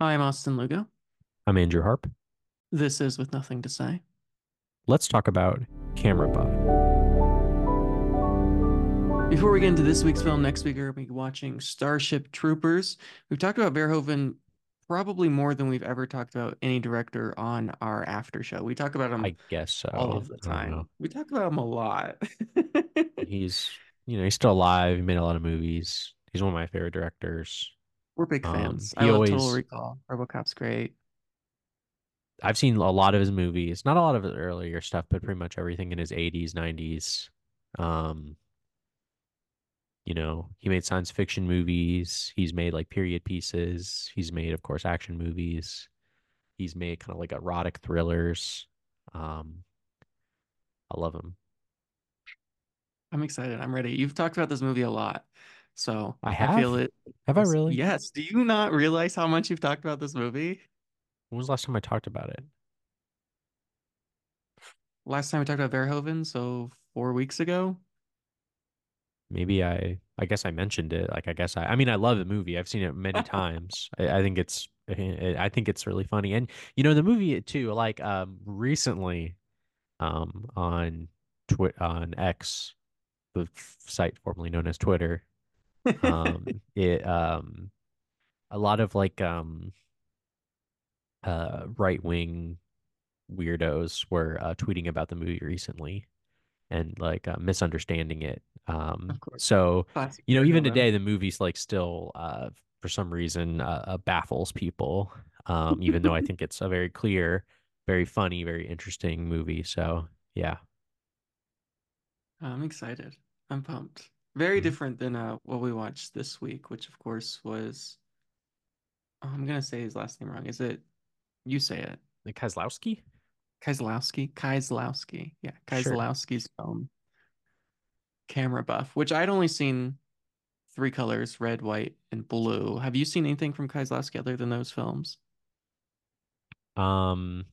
I'm Austin Lugo. I'm Andrew Harp. This is With Nothing to Say. Let's talk about Camera Buff. Before we get into this week's film, next week we're going to be watching Starship Troopers. We've talked about Verhoeven probably more than we've ever talked about any director on our after show. We talk about him I guess so. all of the time. We talk about him a lot. He's, you know, he's still alive. He made a lot of movies. He's one of my favorite directors. We're big Um, fans. he I love always- Total Recall. RoboCop's great. I've seen a lot of his movies, not a lot of his earlier stuff, but pretty much everything in his 80s, 90s. Um, you know, he made science fiction movies. He's made like period pieces. He's made, of course, action movies. He's made kind of like erotic thrillers. Um, I love him. I'm excited. I'm ready. You've talked about this movie a lot. So I I feel it. Have I really? Yes. Do you not realize how much you've talked about this movie? When was the last time I talked about it? Last time we talked about Verhoeven, so four weeks ago. Maybe I, I guess I mentioned it. Like, I guess I, I mean, I love the movie. I've seen it many times. I, I think it's, I think it's really funny. And, you know, the movie too, like, um, recently, um, on Twi- on X, the site formerly known as Twitter, um, it, um, a lot of like, um, uh, right wing weirdos were uh, tweeting about the movie recently and like uh, misunderstanding it. Um, so Classic you know, even today, the movie's like still, uh, for some reason, uh, uh, baffles people. Um, even though I think it's a very clear, very funny, very interesting movie. So yeah, I'm excited. I'm pumped. Very Mhm. different than uh, what we watched this week, which of course was. Oh, I'm gonna say his last name wrong. Is it? You say it. like Kozlowski. Kieslowski. Kieslowski. Yeah, Sure. Kieslowski's film. Camera Buff, which I'd only seen three colors: red, white, and blue. Have you seen anything from Kieslowski other than those films? Um,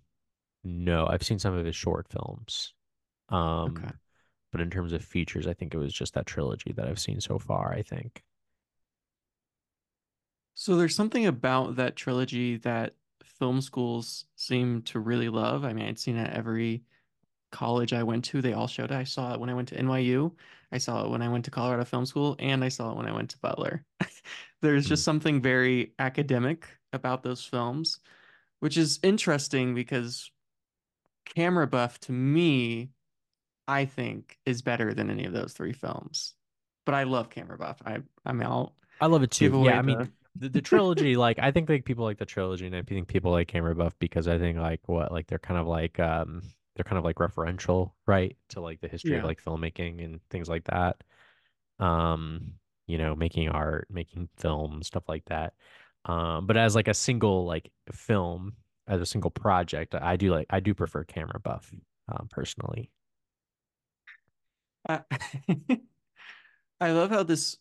no, I've seen some of his short films. Um, Okay. But in terms of features, I think it was just that trilogy that I've seen so far. I think. So there's something about that trilogy that film schools seem to really love. I mean, I'd seen it at every college I went to. They all showed it. I saw it when I went to NYU. I saw it when I went to Colorado Film School, and I saw it when I went to Butler. There's just hmm. something very academic about those films, which is interesting because Camera Buff to me, I think, is better than any of those three films. But I love Camera Buff. I I mean, I'll I love it too. Yeah, I mean, the the, the trilogy, like I think like people like the trilogy, and I think people like Camera Buff because I think like what like they're kind of like um they're kind of like referential, right, to like the history of Yeah. like filmmaking and things like that. Um, you know, making art, making film, stuff like that. Um, but as like a single like film, as a single project, I do like I do prefer Camera Buff, um, personally. I, I love how this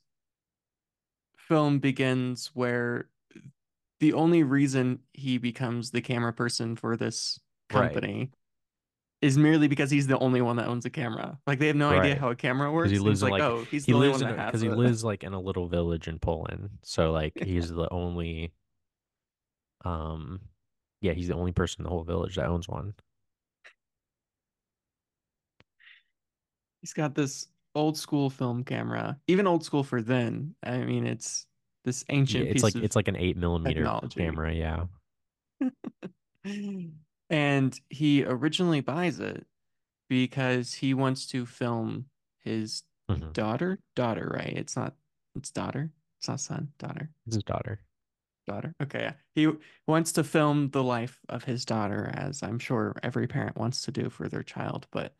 film begins where the only reason he becomes the camera person for this Right. company is merely because he's the only one that owns a camera. Like they have no idea how a camera works. he lives like, like- oh, he's he the only one that because has he lives like in a little village in Poland. So like he's the only um yeah, he's the only person in the whole village that owns one. He's got this old school film camera, even old school for then. I mean, it's this Yeah, ancient it's piece like it's like an eight millimeter technology. camera, yeah. And he originally buys it because he wants to film his Mhm. daughter. Daughter, right? It's not, it's daughter. It's not son, daughter. It's his daughter. Daughter. Okay. yeah. He wants to film the life of his daughter, as I'm sure every parent wants to do for their child. But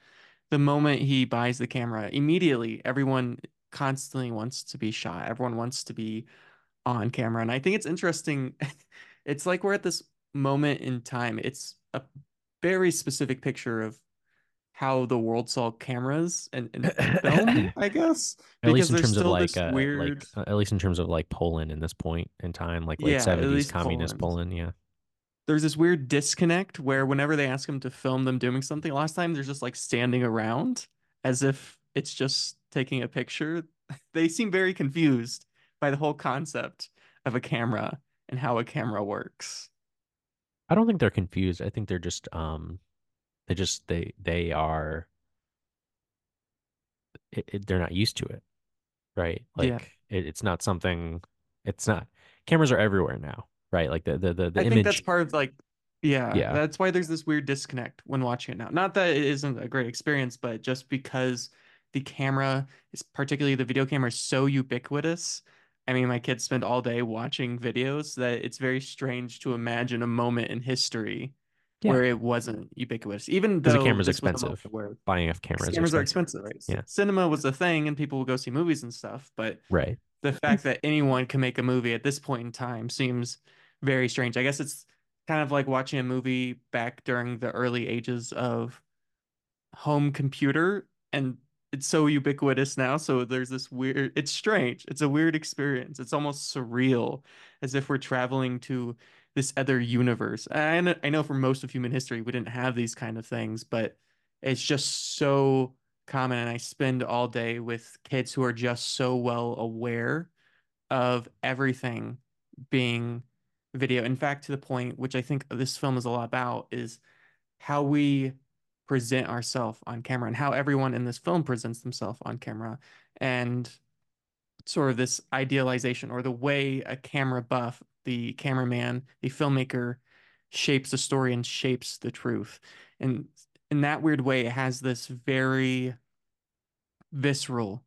the moment he buys the camera, immediately everyone constantly wants to be shot. Everyone wants to be on camera. And I think it's interesting. It's like we're at this moment in time. It's a very specific picture of how the world saw cameras and, and film, I guess. At least in terms of like uh weird- like uh, at least in terms of like Poland in this point in time, like late seventies communist Poland. Poland, yeah. There's this weird disconnect where whenever they ask him to film them doing something, last time they're just like standing around as if it's just taking a picture. They seem very confused by the whole concept of a camera and how a camera works. I don't think they're confused. I think they're just um they just they they are it, it, they're not used to it, right? Yeah. Like it, it's not something it's not cameras are everywhere now, right? Like the the the, the I think that's part of like, yeah, yeah. that's why there's this weird disconnect when watching it now. Not that it isn't a great experience, but just because the camera is particularly the video camera is so ubiquitous. I mean, my kids spend all day watching videos that it's very strange to imagine a moment in history Yeah. where it wasn't ubiquitous, even though camera's this was expensive. where Buying a camera is cameras are expensive. expensive, right? Yeah. Cinema was a thing and people would go see movies and stuff, but Right. the fact that anyone can make a movie at this point in time seems very strange. I guess it's kind of like watching a movie back during the early ages of home computer and it's so ubiquitous now. So there's this weird, it's strange. It's a weird experience. It's almost surreal as if we're traveling to this other universe. and I know for most of human history, we didn't have these kind of things, but it's just so common. And I spend all day with kids who are just so well aware of everything being video. In fact, to the point, which I think this film is a lot about, is how we present ourselves on camera and how everyone in this film presents themselves on camera and sort of this idealization or the way a camera buff, the cameraman, the filmmaker shapes the story and shapes the truth. And in that weird way, it has this very visceral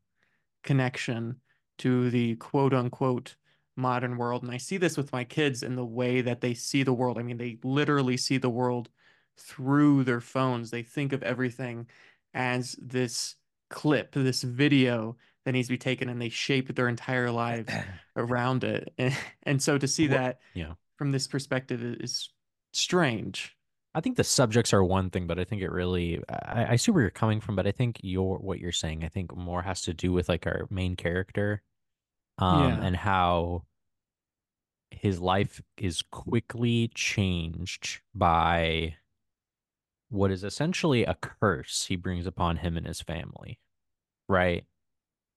connection to the quote unquote modern world. And I see this with my kids in the way that they see the world. I mean, they literally see the world through their phones. They think of everything as this clip, this video that needs to be taken, and they shape their entire lives around it. And, and so to see that yeah. from this perspective is strange. I think the subjects are one thing, but I think it really I, I see where you're coming from, but I think your what you're saying, I think more has to do with like our main character, um, Yeah. and how his life is quickly changed by what is essentially a curse he brings upon him and his family, right?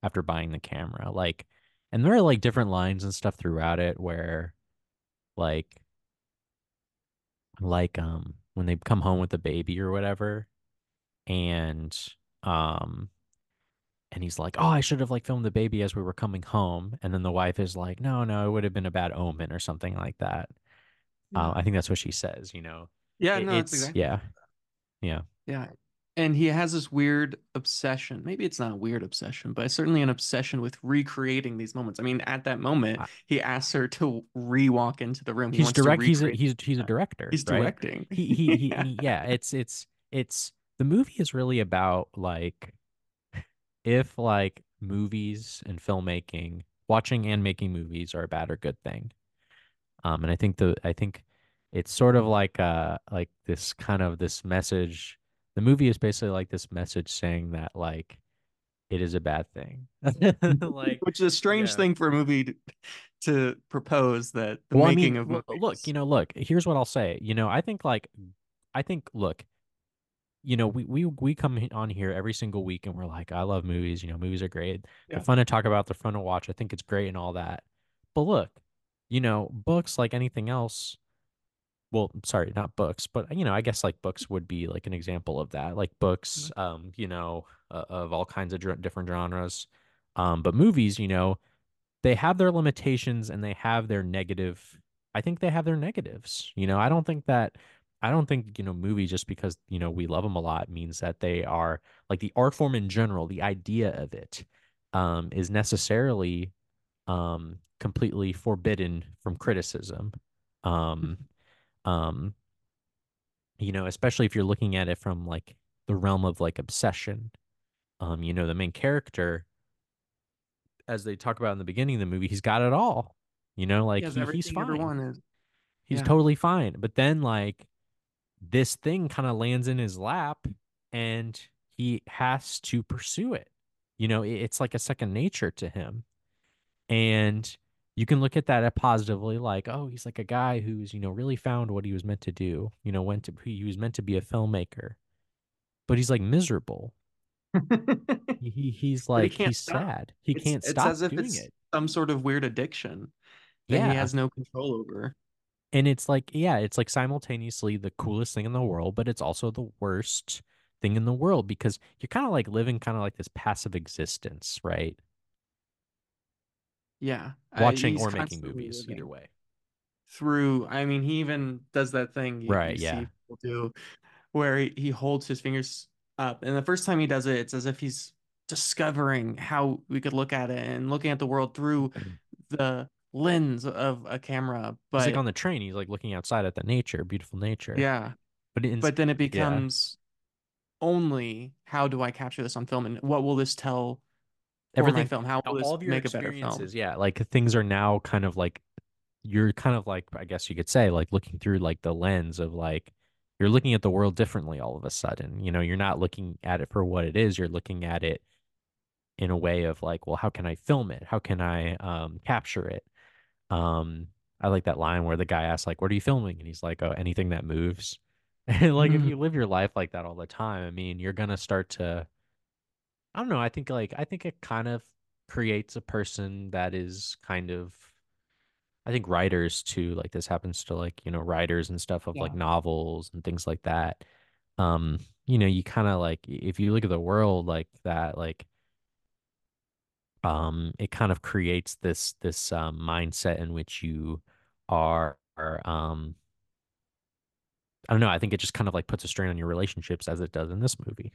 After buying the camera. Like and there are like different lines and stuff throughout it where like like um when they come home with the baby or whatever and um and he's like oh i should have like filmed the baby as we were coming home and then the wife is like no no it would have been a bad omen or something like that uh, i think that's what she says you know Yeah, It- no, it's exactly. yeah yeah Yeah. And he has this weird obsession. Maybe it's not a weird obsession, but certainly an obsession with recreating these moments. I mean, at that moment, I- he asks her to re-walk into the room. He he's direct he's a he's he's a director he's right directing. he he, he, he yeah it's it's it's the movie is really about like if like movies and filmmaking watching and making movies are a bad or good thing um and i think the i think it's sort of like uh like this kind of this message the movie is basically like this message saying that like it is a bad thing like Which is a strange yeah. thing for a movie to, to propose that the well, I making mean, of movies. look, you know, look, here's what I'll say. You know, I think like, I think, look, you know, we we we come on here every single week and we're like, I love movies. You know, movies are great. Yeah. They're fun to talk about. They're fun to watch. I think it's great and all that. But look, you know, books like anything else. Well, sorry, not books, but you know, I guess like books would be like an example of that. Like books, um, you know, uh, of all kinds of different genres. Um, but movies, you know, they have their limitations and they have their negative I think they have their negatives. You know, I don't think that I don't think, you know, movies just because, you know, we love them a lot means that they are like the art form in general, the idea of it um is necessarily um completely forbidden from criticism. Um um you know, especially if you're looking at it from like the realm of like obsession. Um you know, the main character as they talk about in the beginning of the movie, he's got it all. You know, like he he, he's everything you ever fine. He's Yeah. totally fine. But then like this thing kind of lands in his lap and he has to pursue it. You know, it's like a second nature to him. And you can look at that uh, positively, like, oh, he's like a guy who's, you know, really found what he was meant to do. You know, went to he was meant to be a filmmaker. But he's like miserable. He, he he's like he's stop. sad. He It's- can't it's stop as if doing it's it. some sort of weird addiction. that he has no control over. And it's like, yeah, it's like simultaneously the coolest thing in the world, but it's also the worst thing in the world because you're kind of like living kind of like this passive existence, right? Yeah, uh, Watching he's or making movies, either way. through. I mean, he even does that thing you, Right, you see yeah. do where he, he holds his fingers up, and the first time he does it, it's as if he's discovering how we could look at it and looking at the world through the lens of a camera. But He's like on the train, he's like looking outside at the nature, beautiful nature. yeah, But it's but then it yeah. becomes only how do I capture this on film and what will this tell Everything film? How will all this of your make a better film? yeah, like things are now kind of like you're kind of like I guess you could say like looking through like the lens of like you're looking at the world differently all of a sudden. You know, you're not looking at it for what it is, you're looking at it in a way of like, well, how can I film it? How can I um capture it? Um I like that line where the guy asks like, "What are you filming?" and he's like, "Oh, anything that moves." And like if Mhm. you live your life like that all the time, I mean, you're gonna start to I don't know, I think like I think it kind of creates a person that is kind of I think writers too, like this happens to like, you know, writers and stuff of like novels and things like that. Um, you know, you kind of like if you look at the world like that, like um it kind of creates this this um mindset in which you are, are um I don't know, I think it just kind of like puts a strain on your relationships as it does in this movie.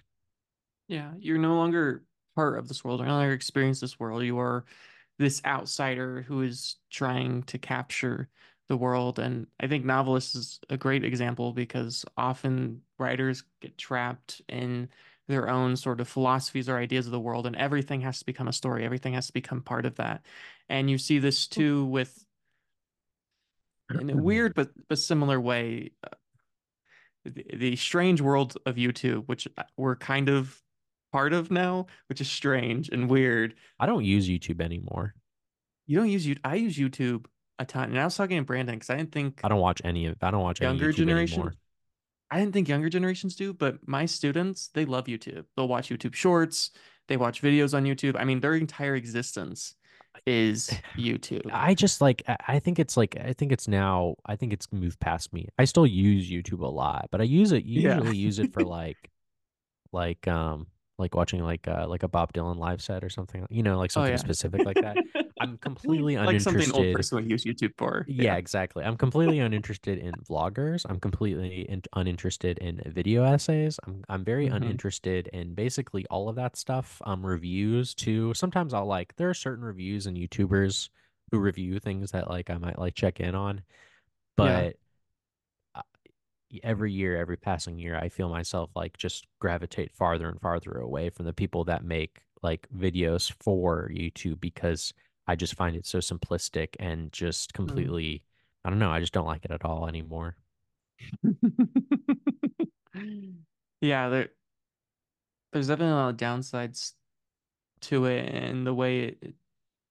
Yeah, you're no longer part of this world. You're no longer experience this world. You are this outsider who is trying to capture the world. And I think Novelist is a great example because often writers get trapped in their own sort of philosophies or ideas of the world, and everything has to become a story. Everything has to become part of that. And you see this hmm. too with, in a mm-hmm. weird but but similar way, uh, the, the strange world of YouTube, which uh, we're kind of part of now, which is strange and weird. I don't use YouTube anymore. You don't use you. I use YouTube a ton, and I was talking to Brandon because I didn't think I don't watch any of I don't watch younger generation. anymore. I didn't think younger generations do, but my students they love YouTube. They'll watch YouTube Shorts. They watch videos on YouTube. I mean, their entire existence is YouTube. I just like I think it's like I think it's now I think it's moved past me. I still use YouTube a lot, but I use it Yeah. usually use it for like like um like watching like uh like a Bob Dylan live set or something, you know, like Oh something yeah. specific like that. I'm completely Like something old person would use YouTube for. Yeah, Yeah. exactly. I'm completely uninterested in vloggers. I'm completely in, uninterested in video essays. I'm I'm very hmm uninterested in basically all of that stuff. Um, reviews too. Sometimes I'll like there are certain reviews and YouTubers who review things that like I might like check in on, but uh, every year, every passing year, I feel myself like just gravitate farther and farther away from the people that make like videos for YouTube because I just find it so simplistic and just Mm. completely, I don't know, I just don't like it at all anymore. Yeah, there there's definitely a lot of downsides to it and the way it,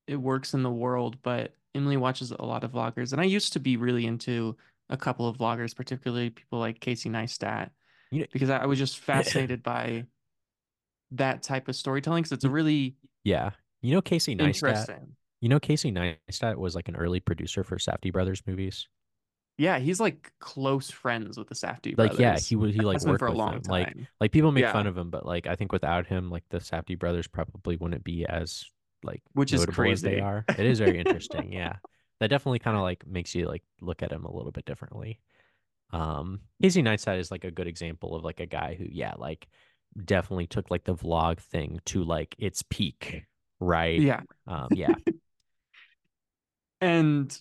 it works in the world, but Emily watches a lot of vloggers, and I used to be really into a couple of vloggers, particularly people like Casey Neistat, You because I, I was just fascinated by that type of storytelling because it's a really yeah, you know Casey Neistat. interesting. You know Casey Neistat was like an early producer for Safdie Brothers movies. Yeah, he's like close friends with the Safdie Brothers. Like, yeah, he was he like worked for a with long them. Like, time. like people make fun of him, but like I think without him, like the Safdie brothers probably wouldn't be as like which is crazy. they are. It is very interesting. Yeah, that definitely kind of like makes you like look at him a little bit differently. Um, Casey Neistat is like a good example of like a guy who, yeah, like definitely took like the vlog thing to like its peak, right? Yeah, Um, yeah, and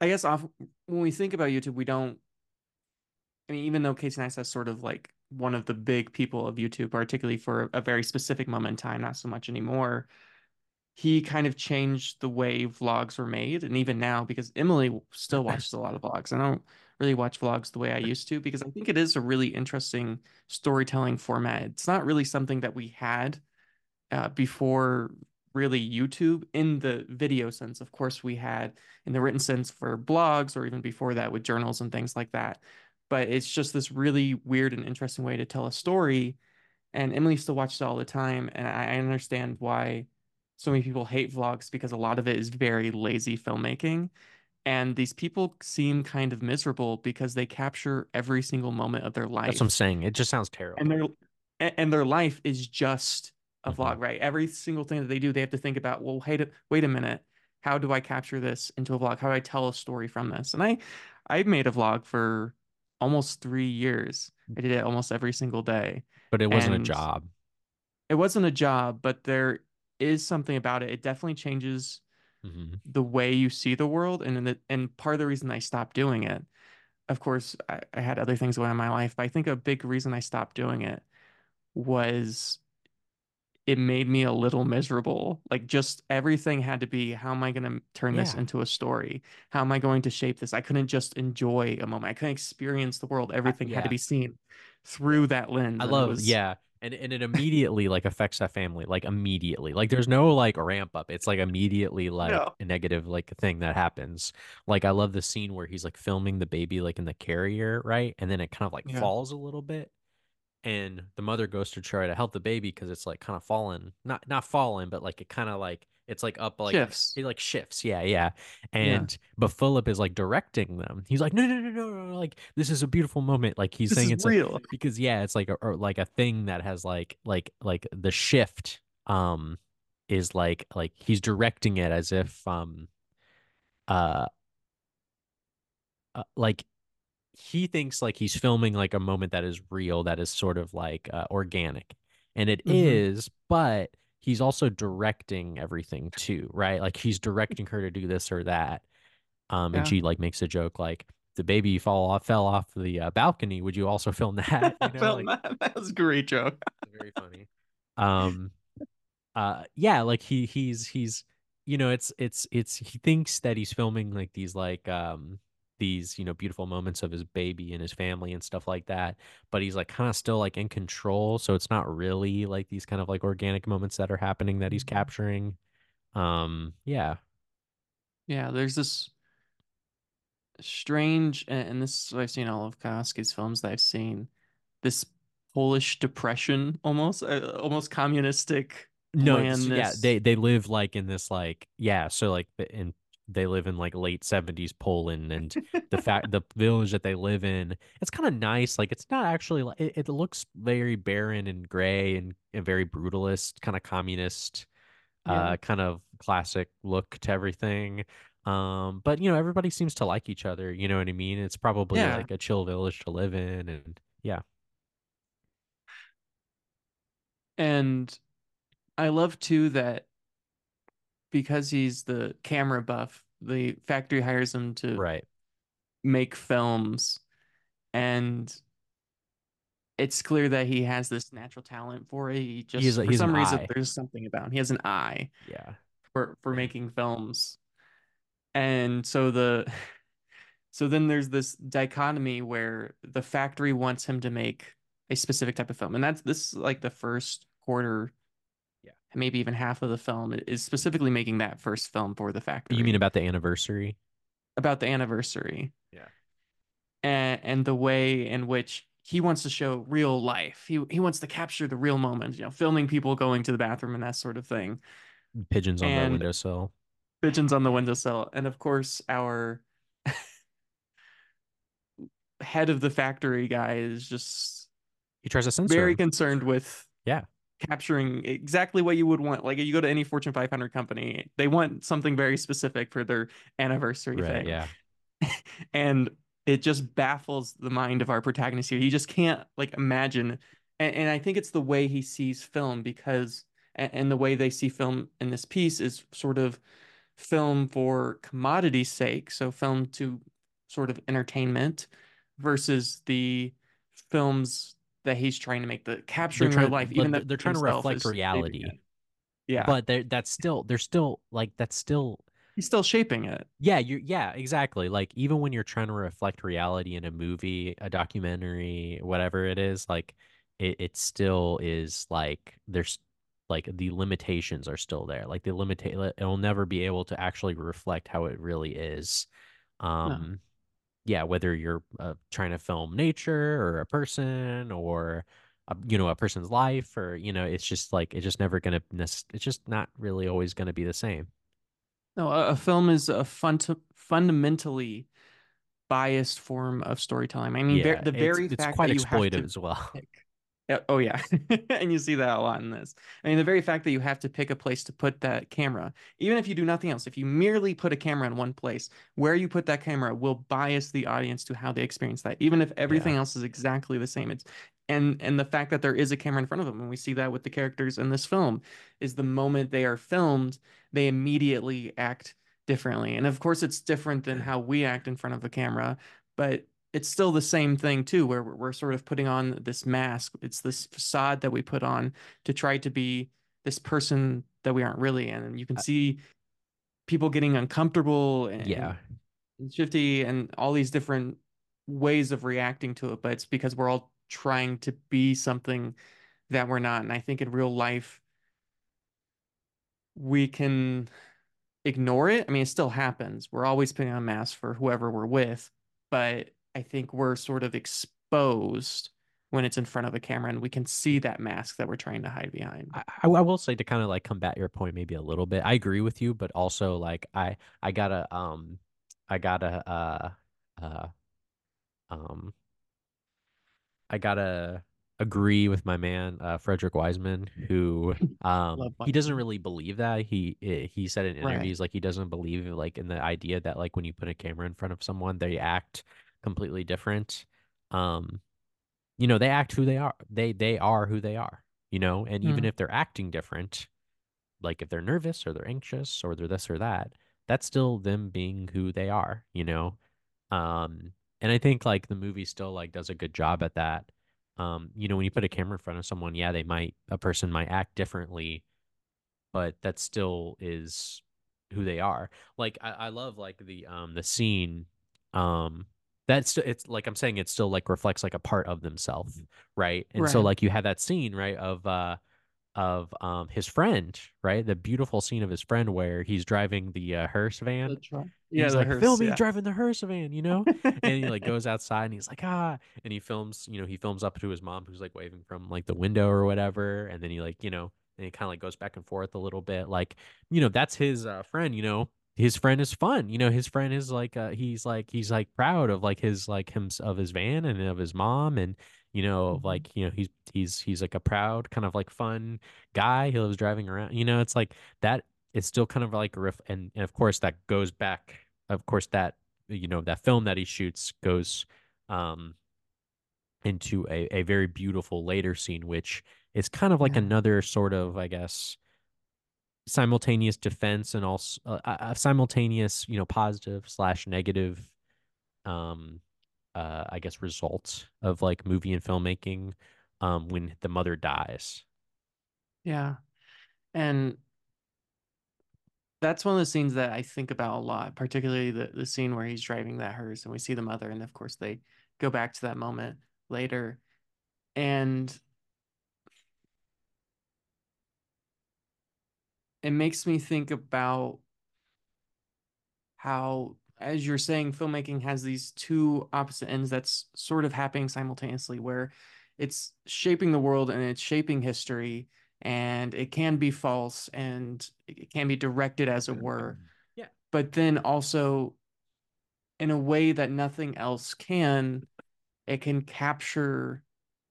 I guess off when we think about YouTube, we don't. I mean, even though Casey Neistat's sort of like one of the big people of YouTube, particularly for a very specific moment in time, not so much anymore. He kind of changed the way vlogs were made, and even now, because Emily still watches a lot of vlogs. I don't really watch vlogs the way I used to because I think it is a really interesting storytelling format. It's not really something that we had uh, before really YouTube in the video sense. Of course, we had in the written sense for blogs or even before that with journals and things like that. But it's just this really weird and interesting way to tell a story. And Emily still watches it all the time. And I understand why so many people hate vlogs because a lot of it is very lazy filmmaking. And these people seem kind of miserable because they capture every single moment of their life. That's what I'm saying. It just sounds terrible. And their and their life is just a hmm vlog, right? Every single thing that they do, they have to think about, well, wait a, wait a minute. How do I capture this into a vlog? How do I tell a story from this? And I I made a vlog for almost three years. I did it almost every single day. But it wasn't a job. it wasn't a job, but there is something about it. It definitely changes hmm the way you see the world. And the, and part of the reason I stopped doing it, of course, I, I had other things going on in my life, but I think a big reason I stopped doing it was it made me a little miserable. Like just everything had to be, how am I going to turn this into a story? How am I going to shape this? I couldn't just enjoy a moment. I couldn't experience the world. I, Everything had to be seen through that I lens. It love, was, yeah. And and it immediately like affects that family, like immediately. Like there's no like ramp up. It's like immediately like no. a negative like thing that happens. Like I love the scene where he's like filming the baby like in the carrier, right? And then it kind of like Yeah. falls a little bit. And the mother goes to try to help the baby because it's like kind of fallen not not fallen but like it kind of like it's like up like Shifts. it like shifts yeah yeah Yeah. and but philip is like directing them he's like no no no no no like this is a beautiful moment like he's This saying it's real. because yeah it's like a or like a thing that has like like like the shift um is like like he's directing it as if um uh, uh like he thinks like he's filming like a moment that is real, that is sort of like uh, organic. And it hmm is, but he's also directing everything too, right? Like he's directing her to do this or that. Um, and she like makes a joke like the baby fall off fell off the uh, balcony. Would you also film that? You know, felt like that. That was a great joke. very funny. Um, uh yeah like he he's he's you know it's it's it's he thinks that he's filming like these like um these you know beautiful moments of his baby and his family and stuff like that but he's like kind of still like in control so it's not really like these kind of like organic moments that are happening that he's Mhm. capturing um yeah Yeah, there's this strange, and this is what I've seen all of Kieslowski's films that I've seen, this Polish depression almost, uh, almost communistic no yeah they they live like in this like yeah so like in they live in like late 70s Poland and the fact the village that they live in it's kind of nice like it's not actually like it, it looks very barren and gray and, and very brutalist kind of communist Yeah. uh kind of classic look to everything um but you know everybody seems to like each other you know what I mean it's probably Yeah. like a chill village to live in and yeah And I love too that because he's the camera buff, the factory hires him to right make films, and it's clear that he has this natural talent for it. He he's just, a, for he's some reason, eye there's something about him. He has an eye yeah for for making films. And so the so then there's this dichotomy where the factory wants him to make a specific type of film. And that's this is like the first quarter, maybe even half of the film is specifically making that first film for the factory. you mean about the anniversary about the anniversary yeah and and the way in which he wants to show real life. He he wants to capture the real moment, you know, filming people going to the bathroom and that sort of thing. pigeons on the And windowsill pigeons on the windowsill. And of course, our head of the factory guy is just he tries to censor very him concerned with yeah capturing exactly what you would want. Like you go to any Fortune 500 company, they want something very specific for their anniversary right thing. yeah And it just baffles the mind of our protagonist here. He just can't like imagine. And, and I think it's the way he sees film because, and, and the way they see film in this piece is sort of film for commodity's sake. So film to sort of entertainment versus the films that he's trying to make, the capturing real life, even though they're, trying to reflect is reality. Yeah. but that's still they're still like that's still He's still shaping it. yeah you yeah exactly like even when you're trying to reflect reality in a movie a documentary whatever it is like it, it still is like there's like the limitations are still there like the limit it'll never be able to actually reflect how it really is No. Um, yeah whether you're uh, trying to film nature or a person or a, you know a person's life or you know it's just like it's just never gonna it's just not really always gonna be the same No, a, a film is a fun fundamentally biased form of storytelling. I mean, yeah the very it's fact quite that you have exploitive to as well pick oh yeah. And you see that a lot in this. I mean, the very fact that you have to pick a place to put that camera, even if you do nothing else, if you merely put a camera in one place, where you put that camera will bias the audience to how they experience that, even if everything yeah else is exactly the same. It's and and the fact that there is a camera in front of them, and we see that with the characters in this film, is the moment they are filmed, they immediately act differently. And of course, it's different than how we act in front of a camera, but it's still the same thing too, where we're, sort of putting on this mask. It's this facade that we put on to try to be this person that we aren't really. And you can Uh, see people getting uncomfortable and, yeah and shifty and all these different ways of reacting to it. But it's because we're all trying to be something that we're not. And I think in real life, we can ignore it. I mean, it still happens. We're always putting on masks for whoever we're with, but I think we're sort of exposed when it's in front of a camera and we can see that mask that we're trying to hide behind. I, I will say to kind of like combat your point maybe a little bit. I agree with you, but also like I I gotta um I gotta uh uh um I gotta agree with my man uh Frederick Wiseman who um he doesn't really believe that he eh, he said in Right. interviews like he doesn't believe like in the idea that like when you put a camera in front of someone they act completely different. Um you know they act who they are. They they are who they are, you know, and even Hmm. if they're acting different like if they're nervous or they're anxious or they're this or that, that's still them being who they are, you know? Um, and I think like the movie still like does a good job at that. Um, you know, when you put a camera in front of someone, yeah, they might a person might act differently, but that still is who they are. Like I, I love like the um the scene um that's it's like I'm saying it still like reflects like a part of themselves, right? And so like you have that scene, right, of uh of um his friend, right? The beautiful scene of his friend where he's driving the uh, hearse The van. truck. Yeah, He's the like, film hearse. me Yeah. driving the hearse van, you know? And he like goes outside and he's like, ah, and he films, you know, he films up to his mom who's like waving from like the window or whatever, and then he like, you know, and he kind of like goes back and forth a little bit, like, you know, that's his uh, friend, you know. His friend is fun, you know. His friend is like, uh, he's like, he's like proud of like his like him of his van and of his mom, and you know, Mhm. like you know, he's he's he's like a proud kind of like fun guy. He loves driving around. You know, it's like that. It's still kind of like a riff, and, and of course that goes back. Of course that you know that film that he shoots goes um into a, a very beautiful later scene, which is kind of like Yeah. another sort of, I guess, simultaneous defense and also uh, a simultaneous, you know, positive slash negative, um, uh, I guess, results of like movie and filmmaking, um, when the mother dies. Yeah. And that's one of the scenes that I think about a lot, particularly the, the scene where he's driving that hearse and we see the mother, and of course they go back to that moment later. And it makes me think about how, as you're saying, filmmaking has these two opposite ends that's sort of happening simultaneously, where it's shaping the world and it's shaping history, and it can be false and it can be directed, as it were, mm-hmm. Yeah. but then also in a way that nothing else can, it can capture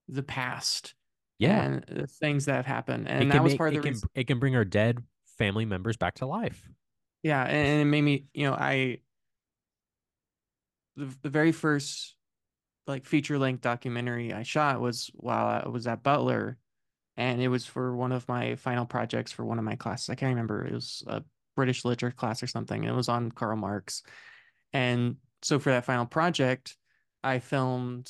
the past Yeah. and the things that have happened. It And that was make part of it the can reason. it can bring our dead family members back to life. Yeah, and it made me, you know, I the, the very first like feature length documentary I shot was while I was at Butler, and it was for one of my final projects for one of my classes. I can't remember. It was a British literature class or something. It was on Karl Marx. And so for that final project, I filmed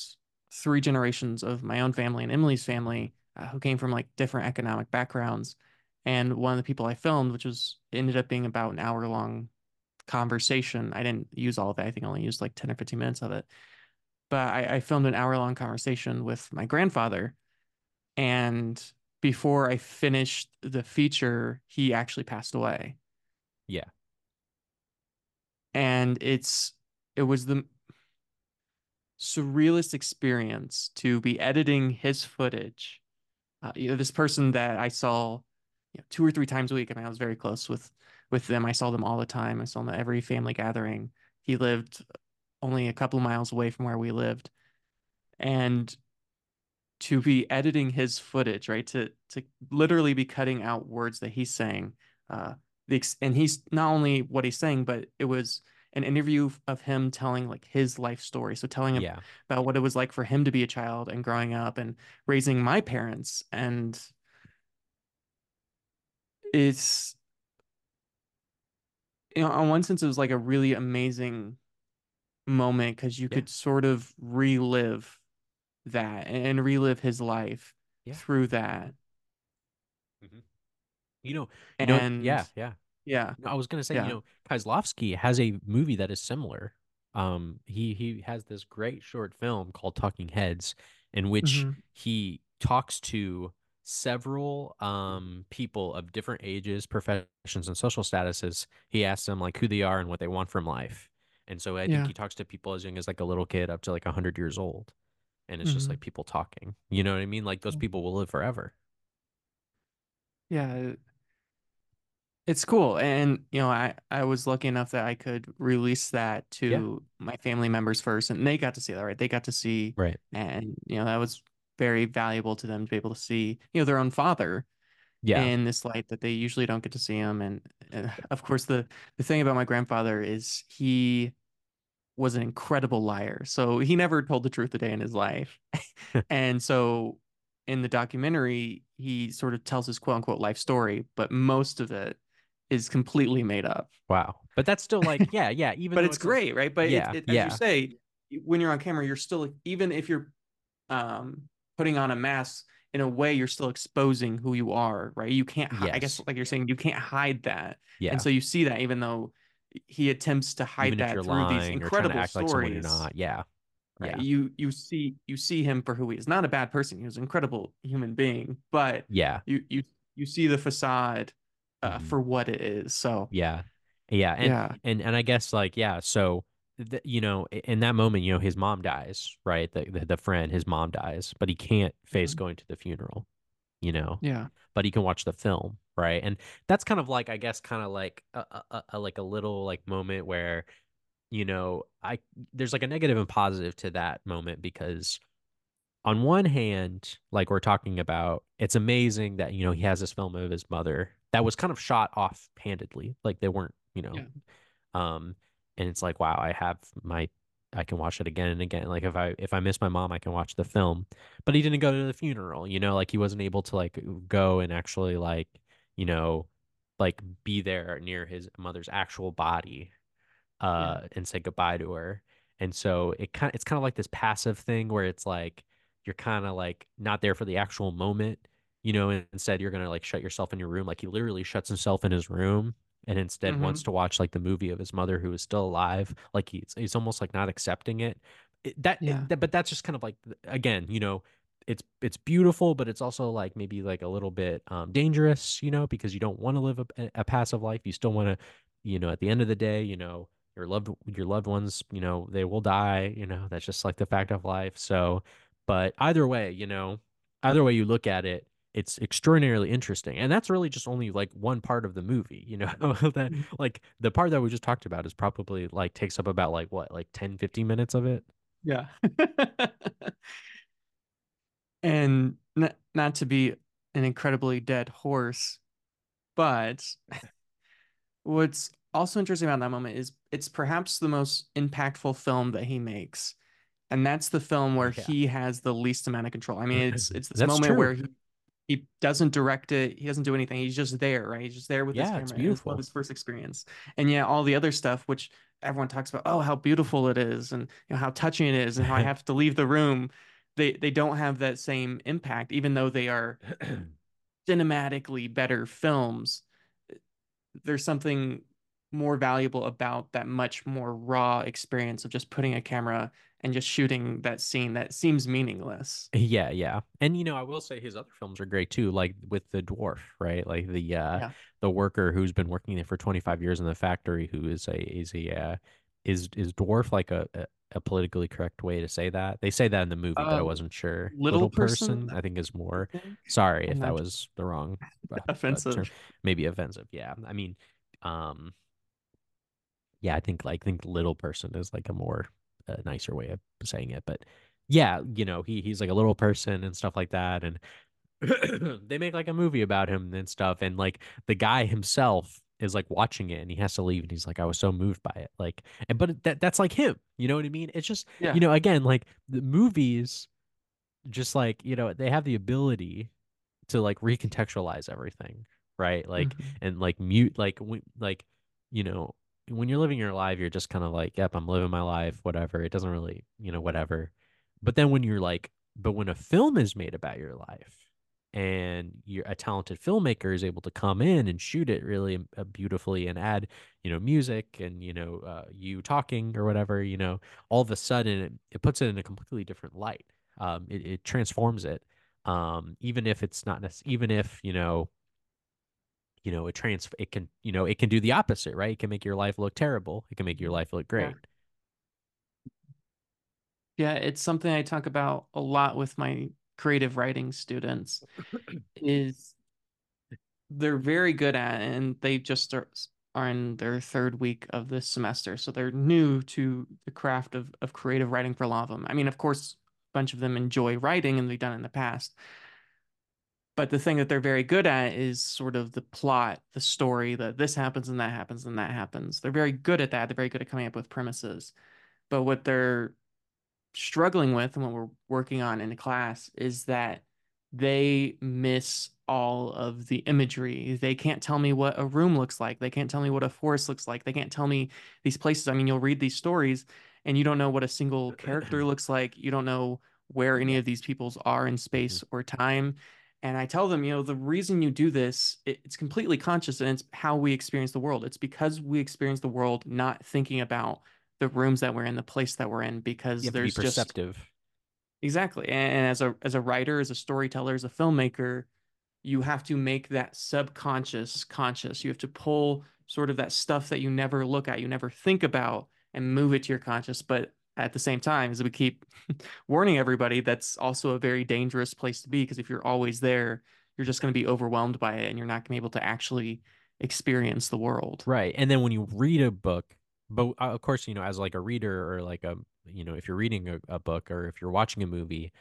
three generations of my own family and Emily's family uh, who came from like different economic backgrounds. And one of the people I filmed, which was ended up being about an hour long conversation. I didn't use all of it. I think I only used like 10 or 15 minutes of it. But I, I filmed an hour long conversation with my grandfather. And before I finished the feature, he actually passed away. Yeah. And it's, it was the, surrealist experience to be editing his footage. Uh, you know, this person that I saw you know, two or three times a week. I mean, I was very close with with them. I saw them all the time. I saw them at every family gathering. He lived only a couple of miles away from where we lived, and to be editing his footage, right? To to literally be cutting out words that he's saying. Uh, the and he's not only what he's saying, but it was an interview of him telling like his life story. So telling him Yeah. about what it was like for him to be a child and growing up and raising my parents. And it's you know, on one sense, it was like a really amazing moment because you Yeah. could sort of relive that and relive his life Yeah. through that. You know, you know, And yeah, yeah. yeah, No, I was gonna say, you know, Kieslowski has a movie that is similar. Um, he he has this great short film called Talking Heads, in which hmm he talks to several um people of different ages, professions, and social statuses. He asks them like who they are and what they want from life. And so I think Yeah. he talks to people as young as like a little kid up to like a hundred years old. And it's just hmm like people talking. You know what I mean? Like those people will live forever. Yeah. It's cool. And, you know, I, I was lucky enough that I could release that Yeah. to my family members first, and they got to see that, right? They got to see, Right. and, you know, that was very valuable to them to be able to see, you know, their own father Yeah. in this light that they usually don't get to see him. And, and of course, the, the thing about my grandfather is he was an incredible liar. So he never told the truth a day in his life. And so in the documentary, he sort of tells his quote unquote life story, but most of it is completely made up. Wow. But that's still like, yeah, yeah. Even But it's it's great, right? But it, yeah, it, as yeah. you say, when you're on camera, you're still even if you're um, putting on a mask in a way, you're still exposing who you are, right? You can't. hi- I guess, like you're saying, you can't hide that, Yeah. and so you see that even though he attempts to hide Even that through these lying or trying incredible like stories. not. Yeah. right? Yeah. You you see you see him for who he is. Not a bad person. He was an incredible human being, but Yeah. you you you see the facade uh, Mhm. for what it is. So Yeah. Yeah. And yeah, and and I guess like, yeah, so th you know, in that moment, you know, his mom dies, right? The, the the friend, his mom dies, but he can't face Mhm. going to the funeral, you know. yeah, But he can watch the film, right? And that's kind of like, I guess, kind of like a, a, a like a little like moment where, you know, I there's like a negative and positive to that moment because on one hand, like we're talking about, it's amazing that, you know, he has this film of his mother that was kind of shot off-handedly. Like they weren't, you know, Yeah. um, and it's like, wow, I have my I can watch it again and again. Like if I if I miss my mom, I can watch the film. But he didn't go to the funeral, you know, like he wasn't able to like go and actually like, you know, like be there near his mother's actual body uh yeah, and say goodbye to her. And so it kind it's kind of like this passive thing where it's like you're kind of like not there for the actual moment, you know, instead you're gonna like shut yourself in your room. Like he literally shuts himself in his room and instead hmm wants to watch like the movie of his mother who is still alive. Like he's he's almost like not accepting it. It- that, yeah, that but that's just kind of like again, you know, it's it's beautiful, but it's also like maybe like a little bit um, dangerous, you know, because you don't want to live a, a passive life. You still want to, you know, at the end of the day, you know, your loved your loved ones, you know, they will die, you know, that's just like the fact of life. So, but either way, you know, either way you look at it, it's extraordinarily interesting. And that's really just only like one part of the movie, you know, that Mhm. like the part that we just talked about is probably like takes up about like what, like 10 15 minutes of it. yeah. And not not to be an incredibly dead horse, but what's also interesting about that moment is it's perhaps the most impactful film that he makes. And that's the film where Yeah. he has the least amount of control. I mean, it's it's this That's moment true. where he he doesn't direct it, he doesn't do anything. He's just there, right? He's just there with his Yeah, it's camera. It's beautiful. his first experience. And yeah, all the other stuff, which everyone talks about, oh, how beautiful it is, and you know how touching it is, and how I have to leave the room. They they don't have that same impact, even though they are cinematically better films. There's something more valuable about that much more raw experience of just putting a camera and just shooting that scene that seems meaningless. Yeah, yeah. And you know, I will say his other films are great too, like with the dwarf, right? Like the uh Yeah. the worker who's been working there for 25 years in the factory who is a is a uh, is is dwarf like a, a a politically correct way to say that. They say that in the movie, but I Uh, wasn't sure. little Little person, person, I think is more. Sorry if that was the wrong uh, uh, term. offensive. Maybe offensive. Yeah. I mean, um, yeah, I think like think little person is like a more uh, nicer way of saying it. But yeah, you know, he he's like a little person and stuff like that, and they make like a movie about him and stuff, and like the guy himself is like watching it and he has to leave and he's like I was so moved by it like and but that that's like him you know what I mean it's just you know again like the movies just like you know they have the ability to like recontextualize everything right like Mhm. and like mute like we, like you know when you're living your life you're just kind of like yep i'm living my life whatever. It doesn't really you know whatever. But then when you're like but when a film is made about your life and you're a talented filmmaker is able to come in and shoot it really uh, beautifully and add you know music and you know uh, you talking or whatever you know all of a sudden it, it puts it in a completely different light. Um, it, it transforms it. Um, even if it's not even if you know you know it trans it can you know it can do the opposite right it can make your life look terrible it can make your mm-hmm. life look great Yeah, it's something I talk about a lot with my creative writing students is they're very good at it, and they just start, are in their third week of this semester. So they're new to the craft of, of creative writing for a lot of them. I mean, of course, a bunch of them enjoy writing and they've done it in the past. But the thing that they're very good at is sort of the plot, the story, that this happens and that happens and that happens. They're very good at that. They're very good at coming up with premises. But what they're struggling with and what we're working on in the class is that they miss all of the imagery. They can't tell me what a room looks like. They can't tell me what a forest looks like. They can't tell me these places. I mean, you'll read these stories and you don't know what a single character looks like. You don't know where any of these peoples are in space mm-hmm. or time. And I tell them, you know, the reason you do this, it, it's completely conscious and it's how we experience the world. It's because we experience the world not thinking about the rooms that we're in, the place that we're in, because you have be there's just perceptive exactly. And as a as a writer, as a storyteller, as a filmmaker, you have to make that subconscious conscious. You have to pull sort of that stuff that you never look at, you never think about, and move it to your conscious. But at the same time, as we keep warning everybody, that's also a very dangerous place to be because if you're always there, you're just going to be overwhelmed by it and you're not going to be able to actually experience the world. Right. And then when you read a book, but uh, of course, you know, as like a reader or like a, you know, if you're reading a, a book or if you're watching a movie,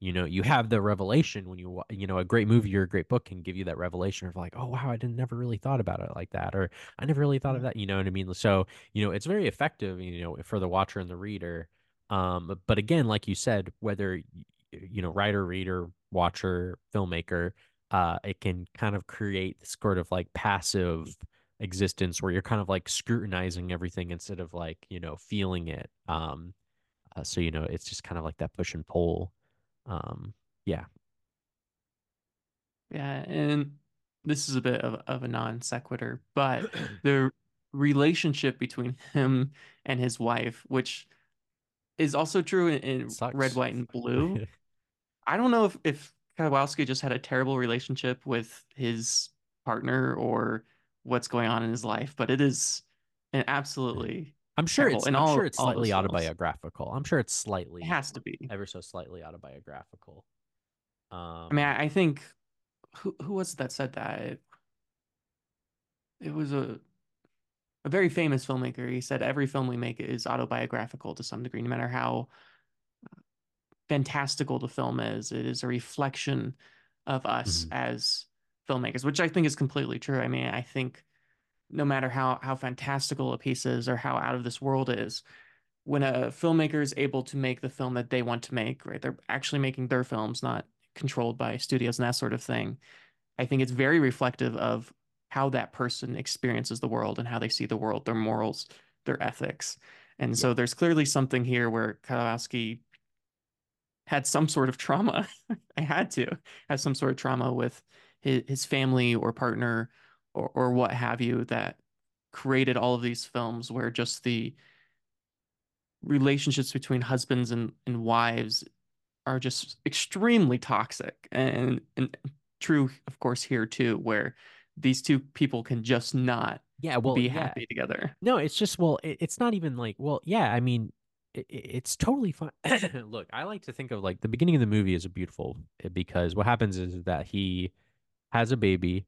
you know, you have the revelation when you, you know, a great movie or a great book can give you that revelation of like, oh, wow, I didn't never really thought about it like that. Or I never really thought of that. You know what I mean? So, you know, it's very effective, you know, for the watcher and the reader. Um, but again, like you said, whether, you know, writer, reader, watcher, filmmaker, uh, it can kind of create this sort of like passive existence where you're kind of like scrutinizing everything instead of like you know feeling it um uh, so you know it's just kind of like that push and pull um yeah. Yeah, and this is a bit of, of a non sequitur, but the relationship between him and his wife, which is also true in, in Red, White, and Blue. I don't know if if Kieslowski just had a terrible relationship with his partner or what's going on in his life, but it is an absolutely i'm sure it's i'm sure it's all slightly autobiographical i'm sure it's It slightly has to be. ever so slightly autobiographical I mean, um I, I think who who was it that said that? It, it was a a very famous filmmaker. He said every film we make is autobiographical to some degree, no matter how fantastical the film is. It is a reflection of us mhm. as filmmakers, which I think is completely true. I mean, I think no matter how how fantastical a piece is or how out of this world is, when a filmmaker is able to make the film that they want to make, right? They're actually making their films, not controlled by studios and that sort of thing. I think it's very reflective of how that person experiences the world and how they see the world, their morals, their ethics. And yeah so there's clearly something here where Kieslowski had some sort of trauma. I had to have some sort of trauma with his, his family or partner or, or what have you that created all of these films where just the relationships between husbands and, and wives are just extremely toxic. And and true of course here too where these two people can just not yeah well be yeah. happy together. No it's just well it, it's not even like well yeah i mean it, it's totally fine. Look, I like to think of like the beginning of the movie is a beautiful eh, because what happens is that he has a baby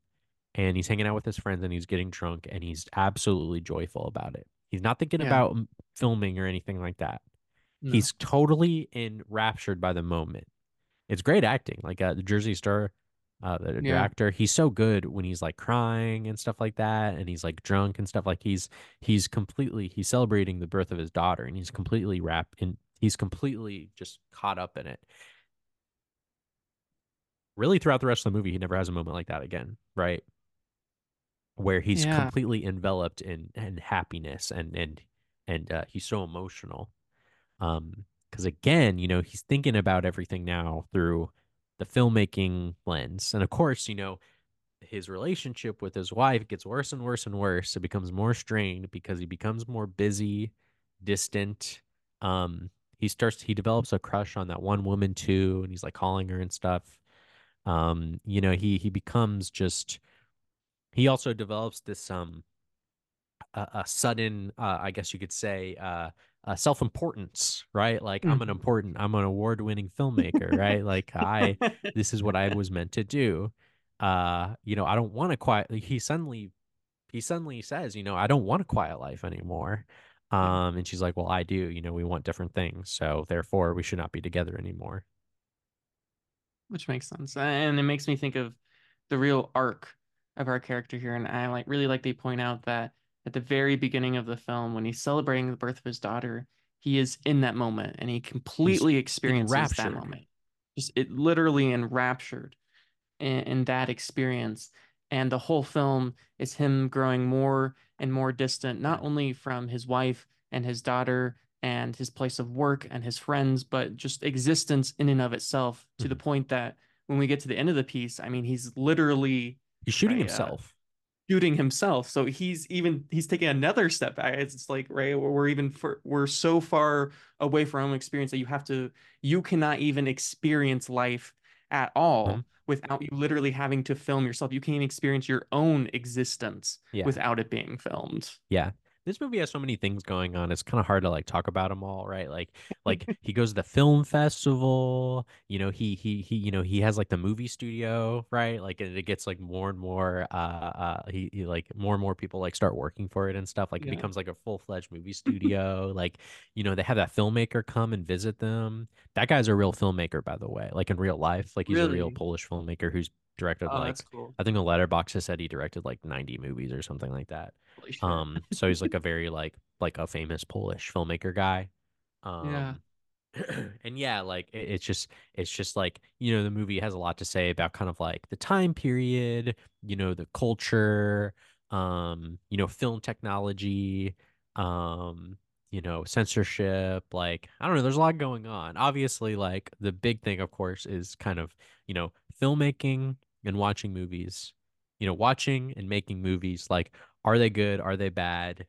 and he's hanging out with his friends and he's getting drunk and he's absolutely joyful about it. He's not thinking Yeah. about filming or anything like that. No. He's totally enraptured by the moment. It's great acting. Like uh, the Jerzy Stuhr, uh, the, Yeah. actor, he's so good when he's like crying and stuff like that, and he's like drunk and stuff. Like he's he's completely he's celebrating the birth of his daughter, and he's completely wrapped in. He's completely just caught up in it. Really, throughout the rest of the movie, he never has a moment like that again, right? Where he's Yeah. completely enveloped in in happiness and and and uh, he's so emotional. Um, because again, you know, he's thinking about everything now through the filmmaking lens. And of course, you know, his relationship with his wife gets worse and worse and worse. It becomes more strained because he becomes more busy, distant. Um, he starts he develops a crush on that one woman too, and he's like calling her and stuff. Um, you know, he he becomes just he also develops this um a, a sudden, uh, I guess you could say, uh, uh, self-importance, right? Like I'm an Mhm. important, I'm an award-winning filmmaker, right? Like I, this is what I was meant to do. Uh, you know, I don't want to quiet. He suddenly, he suddenly says, you know, I don't want a quiet life anymore. Um, and she's like, well, I do. You know, we want different things, so therefore we should not be together anymore. Which makes sense. And it makes me think of the real arc of our character here. And I like really like they point out that at the very beginning of the film, when he's celebrating the birth of his daughter, he is in that moment and he He's completely experiences that moment. Just it literally enraptured in, in that experience. And the whole film is him growing more and more distant, not only from his wife and his daughter and his place of work and his friends, but just existence in and of itself to the Mhm. point that when we get to the end of the piece, I mean, he's literally He's shooting right uh, himself. shooting himself. So he's even he's taking another step back. It's, it's like right, we're, even for, we're so far away from our own experience that you have to you cannot even experience life at all without you literally having to film yourself. You can't even experience your own existence Yeah. without it being filmed. Yeah. This movie has so many things going on. It's kind of hard to like talk about them all, right? Like like he goes to the film festival, you know, he he he you know, he has like the movie studio, right? Like it, it gets like more and more uh uh he, he like more and more people like start working for it and stuff. Like it becomes like a full-fledged movie studio. Like, you know, they have that filmmaker come and visit them. That guy's a real filmmaker, by the way. Like in real life, like he's a real Polish filmmaker who's directed Oh, like cool. I think the Letterboxd has said he directed like 90 movies or something like that. Um, so he's like a very like like a famous Polish filmmaker guy. Um Yeah. And yeah, like it, it's just it's just like you know the movie has a lot to say about kind of like the time period, you know, the culture, um, you know, film technology, um, you know, censorship. Like I don't know, there's a lot going on. Obviously, like the big thing, of course, is kind of you know filmmaking and watching movies. You know, watching and making movies. Like, are they good? Are they bad?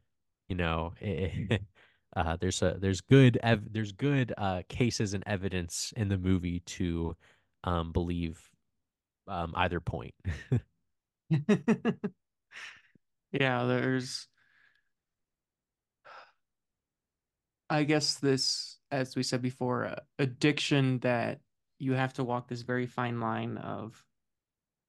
You know, uh, there's a there's good ev- there's good uh, cases and evidence in the movie to um, believe um, either point. Yeah, there's I guess this, as we said before, uh, addiction that you have to walk this very fine line of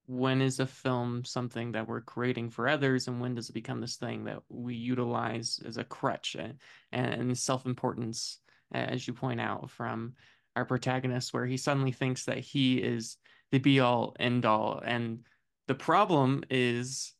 when is a film something that we're creating for others and when does it become this thing that we utilize as a crutch and, and self-importance, as you point out from our protagonist, where he suddenly thinks that he is the be all end all. And the problem is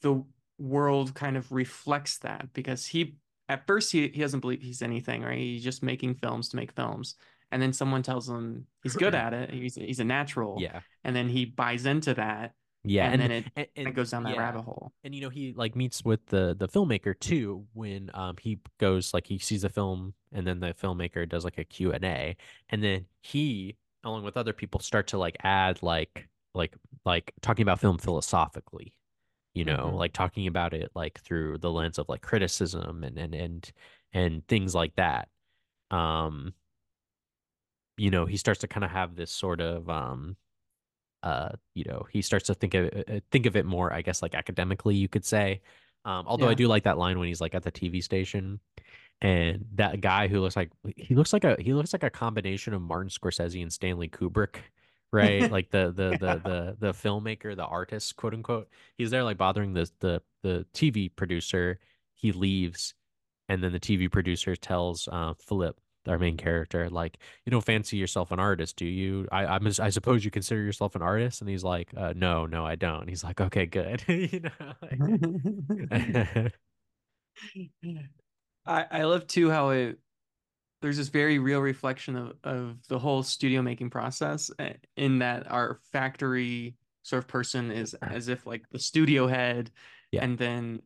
the world kind of reflects that because he at first he, he doesn't believe he's anything, right? He's just making films to make films. And then someone tells him he's good at it. He's he's a natural. yeah, And then he buys into that. yeah, And then and it and, and goes down that yeah, rabbit hole. and you know he like meets with the the filmmaker too when um he goes like he sees the film and then the filmmaker does like a Q and A and then he along with other people start to like add like like like talking about film philosophically you know hmm like talking about it like through the lens of like criticism and and and and things like that um you know he starts to kind of have this sort of um uh you know he starts to think of uh, think of it more I guess like academically you could say um although I do like that line when he's like at the TV station and that guy who looks like he looks like a he looks like a combination of Martin Scorsese and Stanley Kubrick, right? Like the the the the the filmmaker, the artist, quote unquote. He's there like bothering the the the TV producer. He leaves, and then the TV producer tells uh, Philip, our main character, like, you don't fancy yourself an artist, do you? I I'm, I suppose you consider yourself an artist, and he's like, uh, no, no, I don't. He's like, okay, good, you know. Like... I I love too how it there's this very real reflection of of the whole studio making process eh, in that our factory sort of person is as if like the studio head Yeah. and then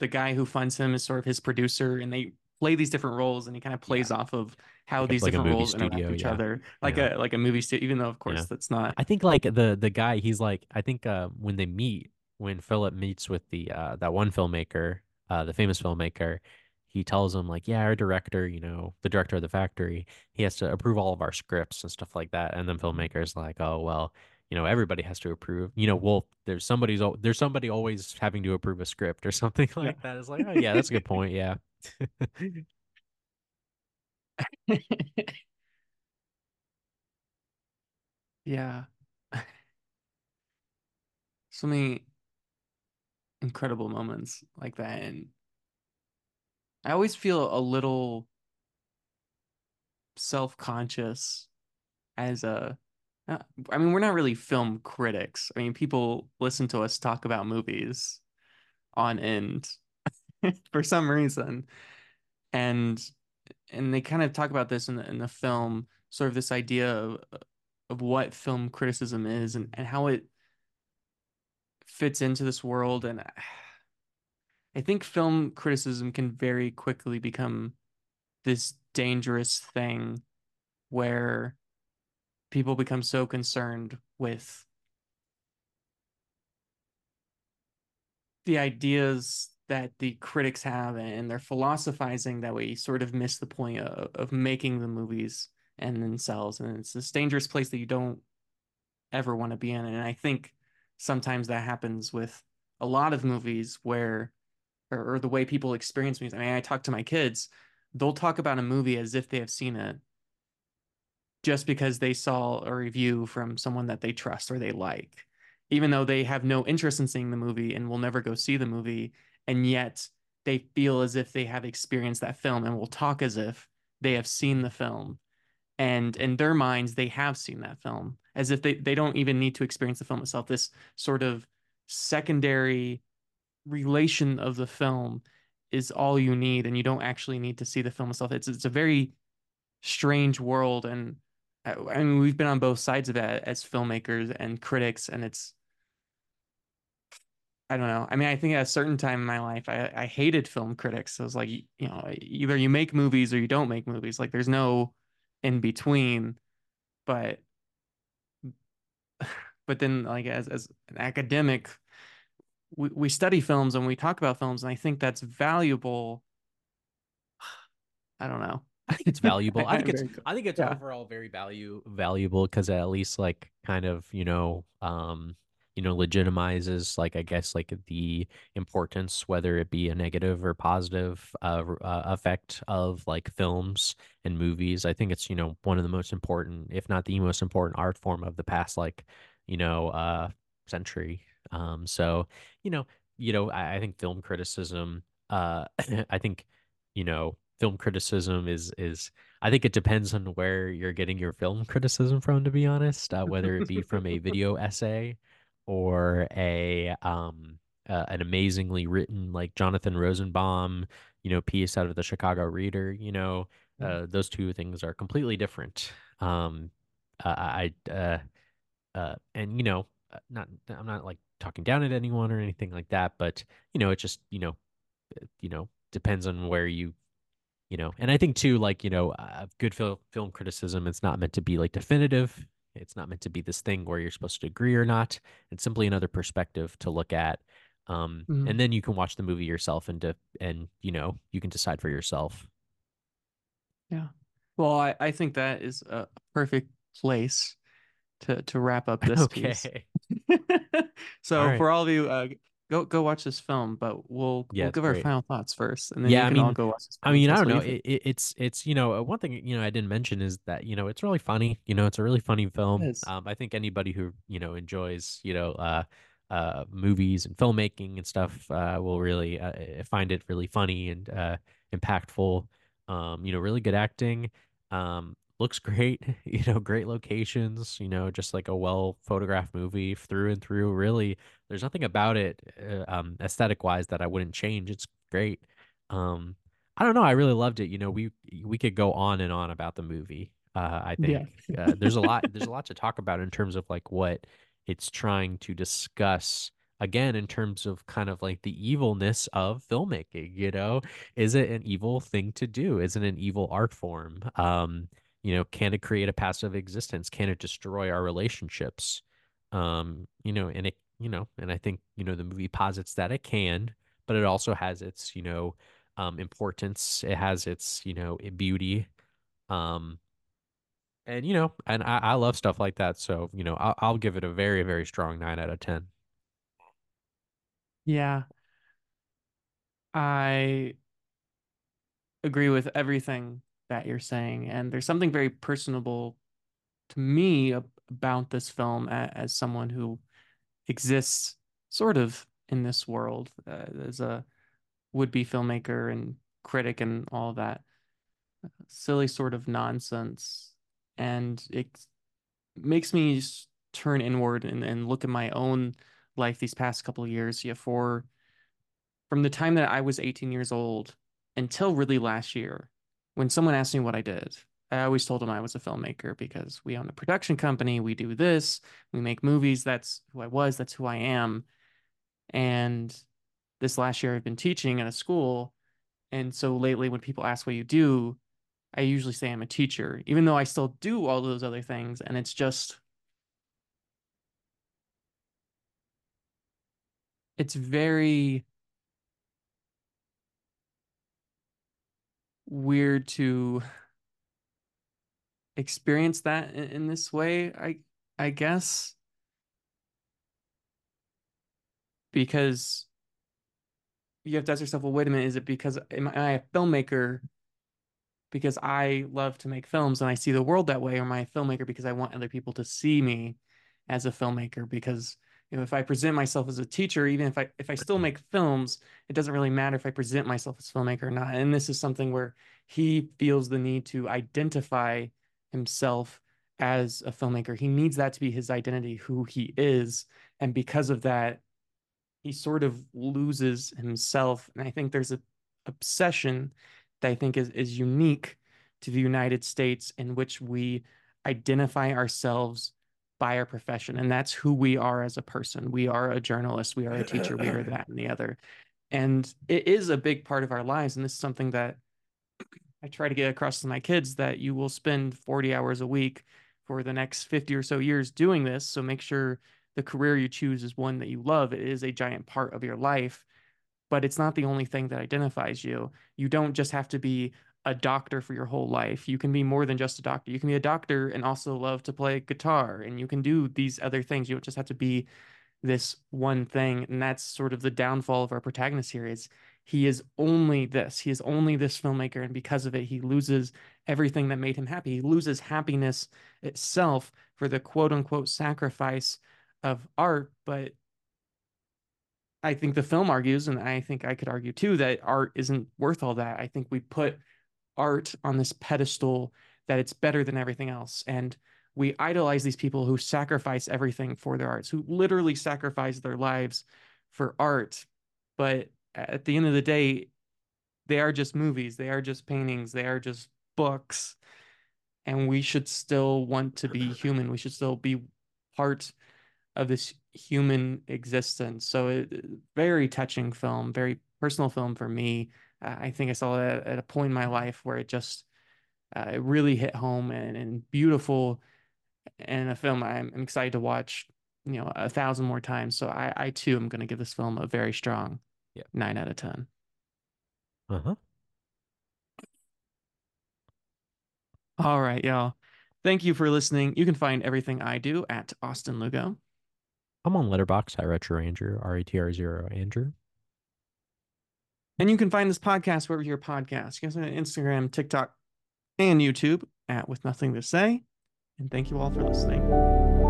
the guy who funds him is sort of his producer and they play these different roles and he kind of plays off of how Like these like different roles interact studio, with each yeah. other like Yeah. a like a movie studio even though of course Yeah. that's not I think like the the guy, he's like, I think uh when they meet, when Philip meets with the uh that one filmmaker, uh the famous filmmaker, he tells him like, yeah, our director, you know, the director of the factory, he has to approve all of our scripts and stuff like that. And then filmmaker's like, oh well, you know, everybody has to approve. You know, well, there's somebody's there's somebody always having to approve a script or something yeah like that. It's like, oh yeah, that's a good point. Yeah. yeah so many incredible moments like that and I always feel a little self-conscious as a uh, mean we're not really film critics. I mean people listen to us talk about movies on end for some reason. And and they kind of talk about this in the, in the film sort of this idea of of what film criticism is and, and how it fits into this world. And I think film criticism can very quickly become this dangerous thing where people become so concerned with the ideas that the critics have and they're philosophizing that we sort of miss the point of, of making the movies and themselves. And it's this dangerous place that you don't ever want to be in. And I think sometimes that happens with a lot of movies where, or, or the way people experience movies. I mean, I talk to my kids, they'll talk about a movie as if they have seen it just because they saw a review from someone that they trust or they like, even though they have no interest in seeing the movie and will never go see the movie. And yet they feel as if they have experienced that film and will talk as if they have seen the film. And in their minds, they have seen that film as if they, they don't even need to experience the film itself. This sort of secondary relation of the film is all you need, and you don't actually need to see the film itself. It's it's a very strange world, and I, I mean we've been on both sides of that as filmmakers and critics, and it's I don't know. I mean, I think at a certain time in my life, I, I hated film critics. I was like, you know, either you make movies or you don't make movies. Like, there's no in between. But but then, like as as an academic, we, we study films and we talk about films, and I think that's valuable. I don't know. I think it's valuable. I think it's. I think it's Yeah. overall very value valuable because at least like kind of, you know, um, you know, legitimizes like I guess like the importance, whether it be a negative or positive uh, uh effect of like films and movies. I think it's, you know, one of the most important, if not the most important art form of the past like, you know, uh century. Um, so, you know, you know, I, I think film criticism, uh I think, you know, film criticism is is I think it depends on where you're getting your film criticism from, to be honest, uh, whether it be from a video essay or a um uh, an amazingly written like Jonathan Rosenbaum, you know, piece out of the Chicago Reader, you know, uh, those two things are completely different. Um, uh, I uh, uh, and you know, uh, not I'm not like talking down at anyone or anything like that, but you know, it just you know, uh, you know, depends on where you you know and i think too like you know uh, good film film criticism it's not meant to be like definitive it's not meant to be this thing where you're supposed to agree or not it's simply another perspective to look at um and Mhm. then you can watch the movie yourself and and you know you can decide for yourself Yeah. Well, I, I think that is a perfect place to to wrap up this piece. okay all So right for all of you, uh, go go watch this film, but we'll Yeah, we'll give our final thoughts first, and then Yeah, you I can all mean, go watch this I mean, I don't know. It, it, it's it's you know one thing you know I didn't mention is that you know it's really funny. You know, it's a really funny film. Um, I think anybody who you know enjoys you know uh uh movies and filmmaking and stuff uh will really uh, find it really funny and uh impactful. Um, you know, really good acting. Um, looks great. You know, great locations. You know, just like a well photographed movie through and through. Really, there's nothing about it uh, um aesthetic wise that I wouldn't change. It's great. Um, I don't know. I really loved it. You know, we we could go on and on about the movie. Uh, I Yeah. think uh, there's a lot there's a lot to talk about in terms of like what it's trying to discuss. Again, in terms of kind of like the evilness of filmmaking, you know, is it an evil thing to do? Is it an evil art form? Um, you know, can it create a passive existence? Can it destroy our relationships? Um, you know, and it, you know, and I think, you know, the movie posits that it can, but it also has its, you know, um, importance. It has its, you know, beauty. Um, and you know, and I, I love stuff like that. So, you know, I'll, I'll give it a very, very strong nine out of 10. Yeah, I agree with everything that you're saying, and there's something very personable to me about this film as someone who exists sort of in this world uh, as a would-be filmmaker and critic and all that silly sort of nonsense. And it makes me turn inward and, and look at my own life these past couple of years. Yeah, for from the time that I was 18 years old until really last year, when someone asked me what I did, I always told them I was a filmmaker because we own a production company, we do this, we make movies. That's who I was, that's who I am. And this last year, I've been teaching at a school. And so lately, when people ask what you do, I usually say I'm a teacher, even though I still do all those other things. And it's just, it's very weird to experience that in, in this way, I I guess, because you have to ask yourself, well, wait a minute, is it because am I a filmmaker because I love to make films and I see the world that way, or am I a filmmaker because I want other people to see me as a filmmaker? Because you know, if I present myself as a teacher, even if I if I still mm-hmm. make films, it doesn't really matter if I present myself as a filmmaker or not. And this is something where he feels the need to identify himself as a filmmaker. He needs that to be his identity, who he is. And because of that, he sort of loses himself. And I think there's a obsession that I think is, is unique to the United States in which we identify ourselves by our profession. And that's who we are as a person. We are a journalist, we are a teacher, we are that and the other. And it is a big part of our lives. And this is something that I try to get across to my kids that you will spend 40 hours a week for the next 50 or so years doing this. So make sure the career you choose is one that you love. It is a giant part of your life, but it's not the only thing that identifies you. You don't just have to be a doctor for your whole life. You can be more than just a doctor. You can be a doctor and also love to play guitar, and you can do these other things. You don't just have to be this one thing. And that's sort of the downfall of our protagonist here is he is only this. He is only this filmmaker. And because of it, he loses everything that made him happy. He loses happiness itself for the quote unquote sacrifice of art. But I think the film argues, and I think I could argue too, that art isn't worth all that. I think we put art on this pedestal that it's better than everything else. And we idolize these people who sacrifice everything for their arts, who literally sacrifice their lives for art. But at the end of the day, they are just movies, they are just paintings, they are just books. And we should still want to be human. We should still be part of this human existence. So, it, very touching film, very personal film for me. Uh, I think I saw it at a point in my life where it just uh, it really hit home and, and beautiful and a film I'm, I'm excited to watch, you know, a thousand more times. So I, I too am going to give this film a very strong Yeah. nine out of 10. Uh-huh. All right, y'all. Thank you for listening. You can find everything I do at Austin Lugo. I'm on Letterboxd at Retro Andrew, R E T R zero Andrew. And you can find this podcast wherever your podcast. You can on Instagram, TikTok, and YouTube at With Nothing to Say. And thank you all for listening.